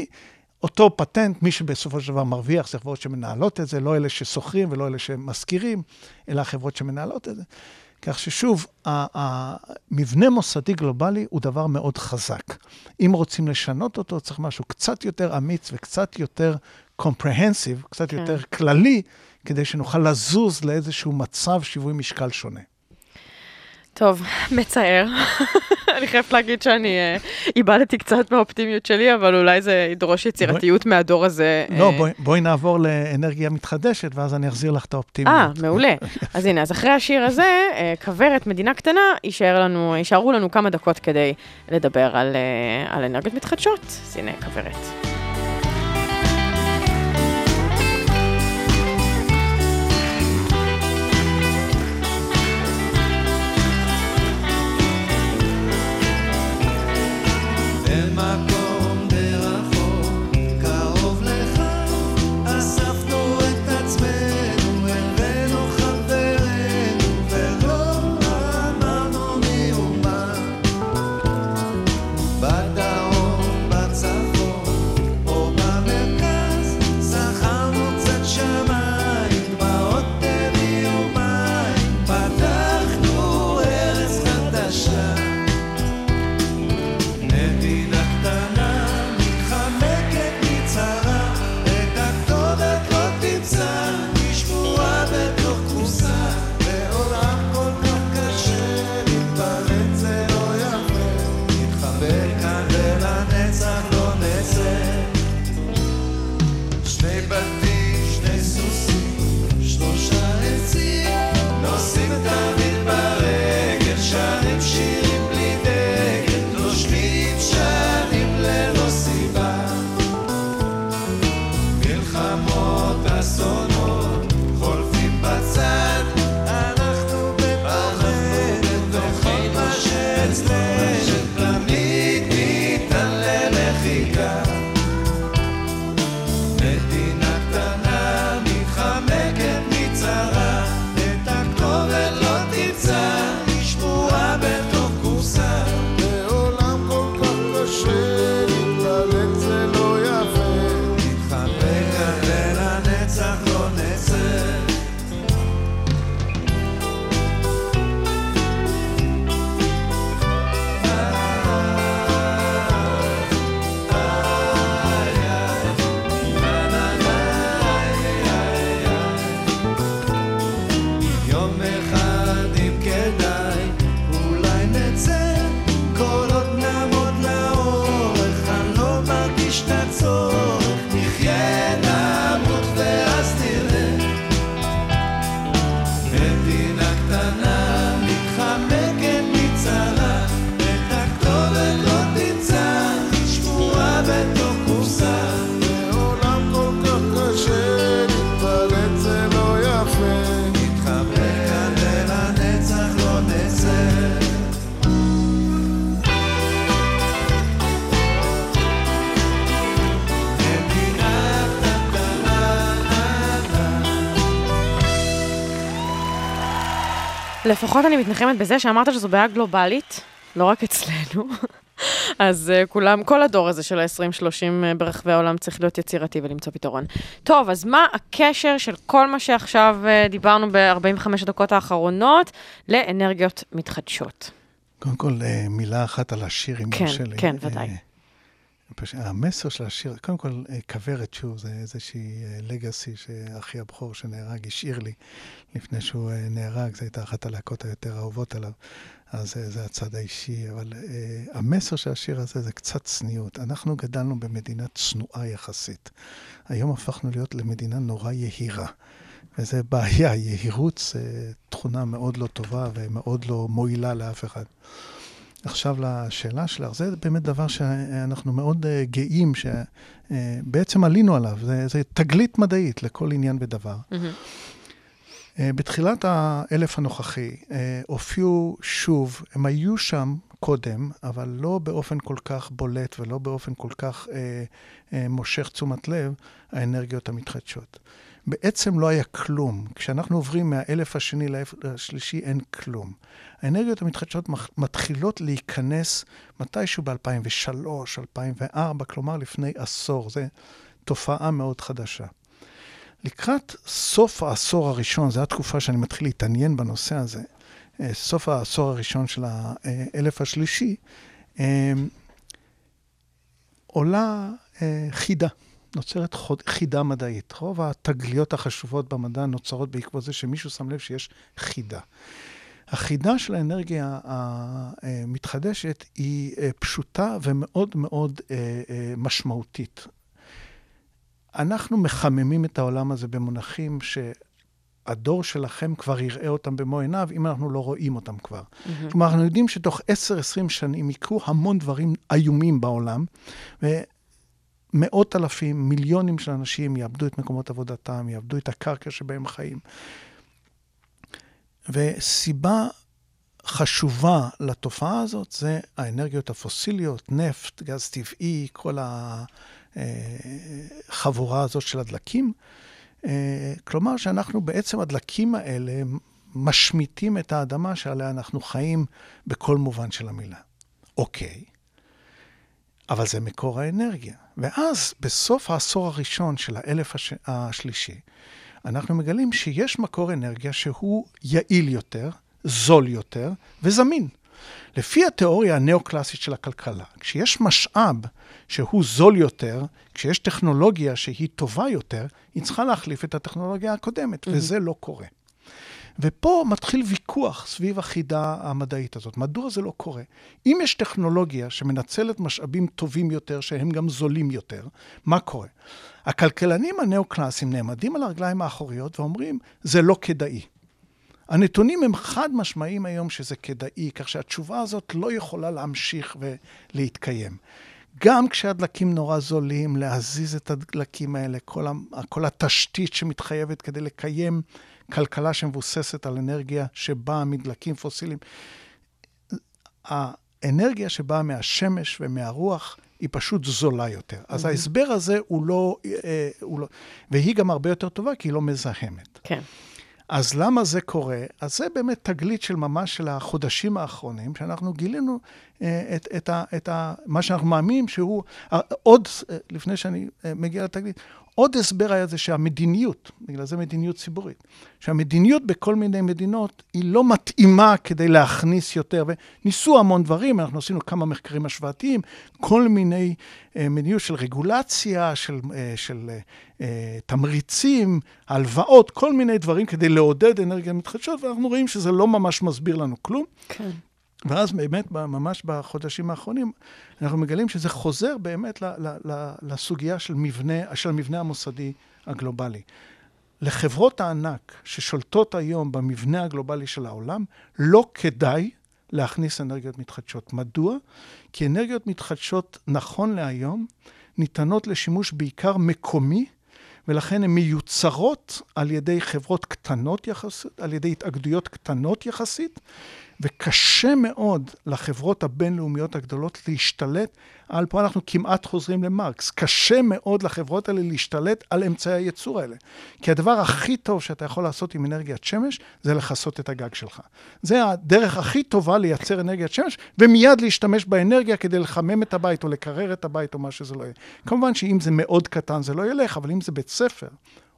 אותו פטנט, מי שבסופו של דבר מרוויח זה חברות שמנהלות את זה, לא אלה ששוכרים ולא אלה שמשכירים, אלא החברות שמנהלות את זה. כך ששוב, המבנה מוסדי גלובלי הוא דבר מאוד חזק. אם רוצים לשנות אותו, צריך משהו קצת יותר אמיץ וקצת יותר comprehensive, קצת כן. יותר כללי, כדי שנוכל לזוז לאיזשהו מצב שיווי משקל שונה. טוב, מצער. אני חייבת להגיד שאני אה, איבדתי קצת מהאופטימיות שלי, אבל אולי זה ידרוש יצירתיות מהדור הזה. לא, אה, בואי, בואי נעבור לאנרגיה מתחדשת, ואז אני אחזיר לך את האופטימיות. אה, מעולה. אז הנה, אז אחרי השיר הזה, אה, כוורת, מדינה קטנה, יישאר לנו, יישארו לנו כמה דקות כדי לדבר על, אה, על אנרגיות מתחדשות. אז הנה, כוורת. במקום לפחות אני מתנחמת בזה שאמרת שזו בעיה גלובלית, לא רק אצלנו. אז uh, כולם, כל הדור הזה של ה-20-30 uh, ברחבי העולם צריך להיות יצירתי ולמצוא פתרון. טוב, אז מה הקשר של כל מה שעכשיו uh, דיברנו ב-45 הדקות האחרונות לאנרגיות מתחדשות? קודם כל, אה, מילה אחת על השיר, אם כן, יורשה לי. כן, ודאי. אה, פש- המסר של השיר, קודם כל, אה, כוורת, שוב, זה איזושהי לגאסי שאחי הבכור שנהרג השאיר לי לפני שהוא אה, נהרג, זו הייתה אחת הלהקות היותר אהובות עליו, אז אה, זה הצד האישי, אבל אה, המסר של השיר הזה זה קצת צניעות. אנחנו גדלנו במדינה צנועה יחסית. היום הפכנו להיות למדינה נורא יהירה. וזה בעיה, יהירות זה תכונה מאוד לא טובה ומאוד לא מועילה לאף אחד. עכשיו לשאלה שלך, זה באמת דבר שאנחנו מאוד אה, גאים שבעצם עלינו עליו. זה, זה תגלית מדעית לכל עניין ודבר. אה, בתחילת האלף הנוכחי אה, הופיעו שוב, הם היו שם קודם, אבל לא באופן כל כך בולט ולא באופן כל כך אה, אה, מושך תשומת לב, האנרגיות המתחדשות. בעצם לא היה כלום. כשאנחנו עוברים מהאלף השני לאלף השלישי, אין כלום. האנרגיות המתחדשות מתחילות להיכנס מתישהו ב-2003, 2004, כלומר לפני עשור. זו תופעה מאוד חדשה. לקראת סוף העשור הראשון, זו התקופה שאני מתחיל להתעניין בנושא הזה, אה, סוף העשור הראשון של האלף השלישי, אה, עולה אה, חידה, נוצרת חוד- חידה מדעית. רוב התגליות החשובות במדע נוצרות בעקבות זה שמישהו שם לב שיש חידה. החידה של האנרגיה המתחדשת היא אה, פשוטה ומאוד מאוד אה, אה, משמעותית. אנחנו מחממים את העולם הזה במונחים שהדור שלכם כבר יראה אותם במו עיניו, אם אנחנו לא רואים אותם כבר. כלומר, אנחנו יודעים שתוך 10-20 שנים יקרו המון דברים איומים בעולם, ומאות אלפים, מיליונים של אנשים יאבדו את מקומות עבודתם, יאבדו את הקרקע שבהם חיים. וסיבה חשובה לתופעה הזאת זה האנרגיות הפוסיליות, נפט, גז טבעי, כל החבורה הזאת של הדלקים. אה, כלומר שאנחנו בעצם, הדלקים האלה משמיטים את האדמה שעליה אנחנו חיים בכל מובן של המילה. אוקיי, אבל זה מקור האנרגיה. ואז, בסוף העשור הראשון של האלף הש... השלישי, אנחנו מגלים שיש מקור אנרגיה שהוא יעיל יותר, זול יותר וזמין. לפי התיאוריה הנאו-קלאסית של הכלכלה, כשיש משאב שהוא זול יותר, כשיש טכנולוגיה שהיא טובה יותר, היא צריכה להחליף את הטכנולוגיה הקודמת, mm-hmm. וזה לא קורה. ופה מתחיל ויכוח סביב החידה המדעית הזאת. מדוע זה לא קורה? אם יש טכנולוגיה שמנצלת משאבים טובים יותר, שהם גם זולים יותר, מה קורה? הכלכלנים הנאו-קלאסיים נעמדים על הרגליים האחוריות ואומרים, זה לא כדאי. הנתונים הם חד משמעיים היום שזה כדאי, כך שהתשובה הזאת לא יכולה להמשיך ולהתקיים. גם כשהדלקים נורא זולים, להזיז את הדלקים האלה, כל, כל התשתית שמתחייבת כדי לקיים כלכלה שמבוססת על אנרגיה שבאה מדלקים פוסיליים. האנרגיה שבאה מהשמש ומהרוח היא פשוט זולה יותר. אז ההסבר הזה הוא לא, אה, הוא לא... והיא גם הרבה יותר טובה כי היא לא מזהמת. כן. אז למה זה קורה? אז זה באמת תגלית של ממש של החודשים האחרונים, שאנחנו גילינו אה, את, את, ה, את ה, מה שאנחנו מאמינים שהוא, אה, עוד, אה, לפני שאני מגיע לתגלית, עוד הסבר היה זה שהמדיניות, בגלל זה מדיניות ציבורית, שהמדיניות בכל מיני מדינות היא לא מתאימה כדי להכניס יותר, וניסו המון דברים, אנחנו עשינו כמה מחקרים השוואתיים, כל מיני אה, מדיניות של רגולציה, של, אה, של אה, אה, תמריצים, הלוואות, כל מיני דברים כדי לעודד אנרגיה מתחדשות, ואנחנו רואים שזה לא ממש מסביר לנו כלום. כן. ואז באמת, ממש בחודשים האחרונים, אנחנו מגלים שזה חוזר באמת לסוגיה של מבנה, של המבנה המוסדי הגלובלי. לחברות הענק ששולטות היום במבנה הגלובלי של העולם, לא כדאי להכניס אנרגיות מתחדשות. מדוע? כי אנרגיות מתחדשות, נכון להיום, ניתנות לשימוש בעיקר מקומי, ולכן הן מיוצרות על ידי חברות קטנות יחסית, על ידי התאגדויות קטנות יחסית, וקשה מאוד לחברות הבינלאומיות הגדולות להשתלט על, פה אנחנו כמעט חוזרים למרקס, קשה מאוד לחברות האלה להשתלט על אמצעי הייצור האלה. כי הדבר הכי טוב שאתה יכול לעשות עם אנרגיית שמש, זה לכסות את הגג שלך. זה הדרך הכי טובה לייצר אנרגיית שמש, ומיד להשתמש באנרגיה כדי לחמם את הבית, או לקרר את הבית, או מה שזה לא יהיה. כמובן שאם זה מאוד קטן זה לא ילך, אבל אם זה בית ספר,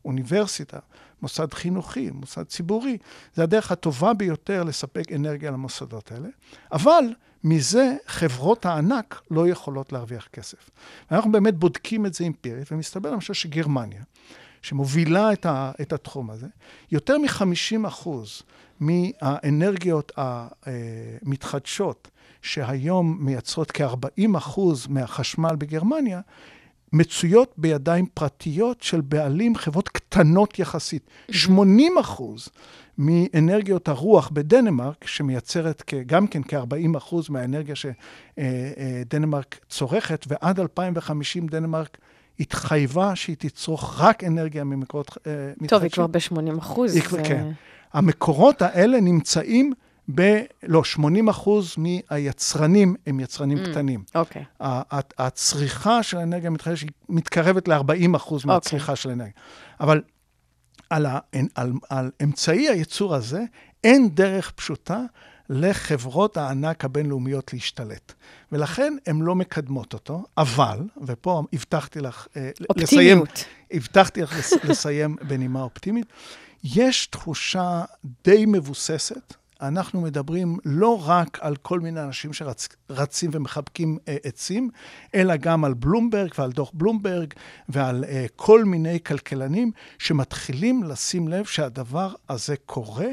אוניברסיטה, מוסד חינוכי, מוסד ציבורי, זה הדרך הטובה ביותר לספק אנרגיה למוסדות האלה. אבל מזה חברות הענק לא יכולות להרוויח כסף. ואנחנו באמת בודקים את זה אמפירית, ומסתבר למשל שגרמניה, שמובילה את, ה, את התחום הזה, יותר מ-50 אחוז מהאנרגיות המתחדשות, שהיום מייצרות כ-40 אחוז מהחשמל בגרמניה, מצויות בידיים פרטיות של בעלים, חברות קטנות יחסית. 80 אחוז מאנרגיות הרוח בדנמרק, שמייצרת גם כן כ-40 אחוז מהאנרגיה שדנמרק צורכת, ועד 2050 דנמרק התחייבה שהיא תצרוך רק אנרגיה ממקורות אה, מתחדשים. טוב, היא כבר ב-80 אחוז. היא כבר- כן. המקורות האלה נמצאים ב... לא, 80 אחוז מהיצרנים הם יצרנים Mm. קטנים. אוקיי. ה- הצריכה של האנרגיה המתחדשת היא מתקרבת ל-40 אחוז אוקיי. מהצריכה של האנרגיה. אבל על, ה, על, על אמצעי הייצור הזה, אין דרך פשוטה לחברות הענק הבינלאומיות להשתלט. ולכן הן לא מקדמות אותו, אבל, ופה הבטחתי לך אה, לסיים, אופטימיות. הבטחתי לך לס- לסיים בנימה אופטימית, יש תחושה די מבוססת. אנחנו מדברים לא רק על כל מיני אנשים שרצים ומחבקים אה, עצים, אלא גם על בלומברג ועל דוח בלומברג ועל אה, כל מיני כלכלנים שמתחילים לשים לב שהדבר הזה קורה.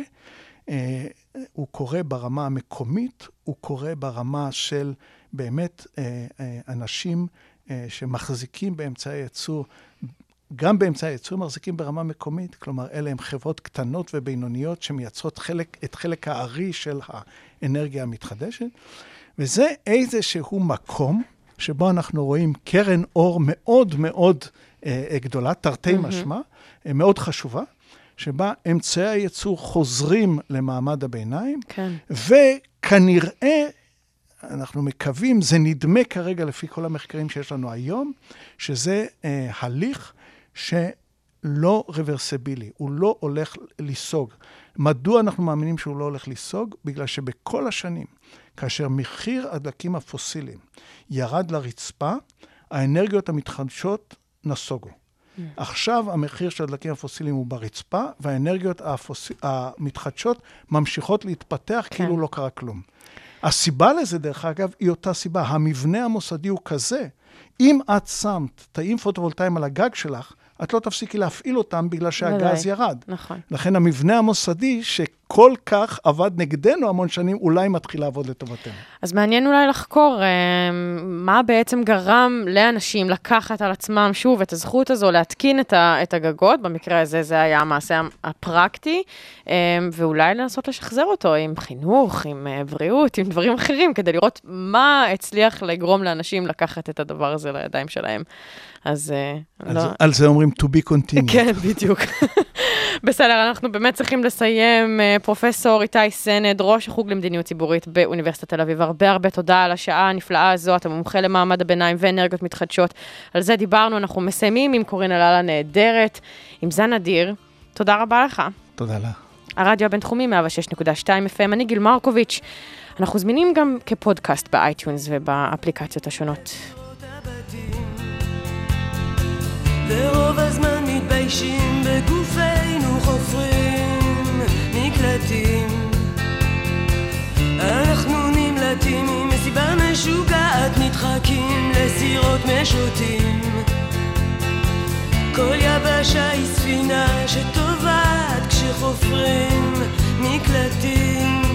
אה, הוא קורה ברמה המקומית, הוא קורה ברמה של באמת אה, אה, אנשים אה, שמחזיקים באמצעי ייצור גם באמצעי הייצור מחזיקים ברמה מקומית, כלומר, אלה הן חברות קטנות ובינוניות שמייצרות חלק, את חלק הארי של האנרגיה המתחדשת, וזה איזשהו מקום שבו אנחנו רואים קרן אור מאוד מאוד אה, גדולה, תרתי מהמם. משמע, אה, מאוד חשובה, שבה אמצעי הייצור חוזרים למעמד הביניים, כן. וכנראה, אנחנו מקווים, זה נדמה כרגע לפי כל המחקרים שיש לנו היום, שזה אה, הליך שלא רוורסבילי, הוא לא הולך לסוג. מדוע אנחנו מאמינים שהוא לא הולך לסוג? בגלל שבכל השנים, כאשר מחיר הדלקים הפוסיליים ירד לרצפה, האנרגיות המתחדשות נסוגו. עכשיו המחיר של הדלקים הפוסיליים הוא ברצפה, והאנרגיות הפוס... המתחדשות ממשיכות להתפתח כן. כאילו לא קרה כלום. הסיבה לזה, דרך אגב, היא אותה סיבה. המבנה המוסדי הוא כזה, אם את שמת תאים פוטו-וולטאיים על הגג שלך, את לא תפסיקי להפעיל אותם בגלל שהגז. ירד. נכון. לכן המבנה המוסדי, שכל כך עבד נגדנו המון שנים, אולי מתחיל לעבוד לטובתנו. אז מעניין אולי לחקור אה, מה בעצם גרם לאנשים לקחת על עצמם שוב את הזכות הזו להתקין את, ה, את הגגות, במקרה הזה זה היה המעשה הפרקטי, אה, ואולי לנסות לשחזר אותו עם חינוך, עם אה, בריאות, עם דברים אחרים, כדי לראות מה הצליח לגרום לאנשים לקחת את הדבר הזה לידיים שלהם. אז על, לא... זה, על זה אומרים to be continued. כן, בדיוק. בסדר, אנחנו באמת צריכים לסיים. אה, פרופסור איתי סנד, ראש החוג למדיניות ציבורית באוניברסיטת תל אביב, הרבה הרבה תודה על השעה הנפלאה הזו, אתה מומחה למעמד הביניים ואנרגיות מתחדשות. על זה דיברנו, אנחנו מסיימים עם קורין אלאל הנהדרת, עם זן נדיר. תודה רבה לך. תודה לך. הרדיו הבינתחומי 106.2 FM, אני גיל מרקוביץ'. אנחנו זמינים גם כפודקאסט ב iTunes ובאפליקציות השונות. ורוב הזמן מתביישים בגופנו אנחנו נמלטים ממסיבה משוגעת נדחקים לסירות משוטים. כל יבשה היא ספינה שטובעת כשחופרים מקלטים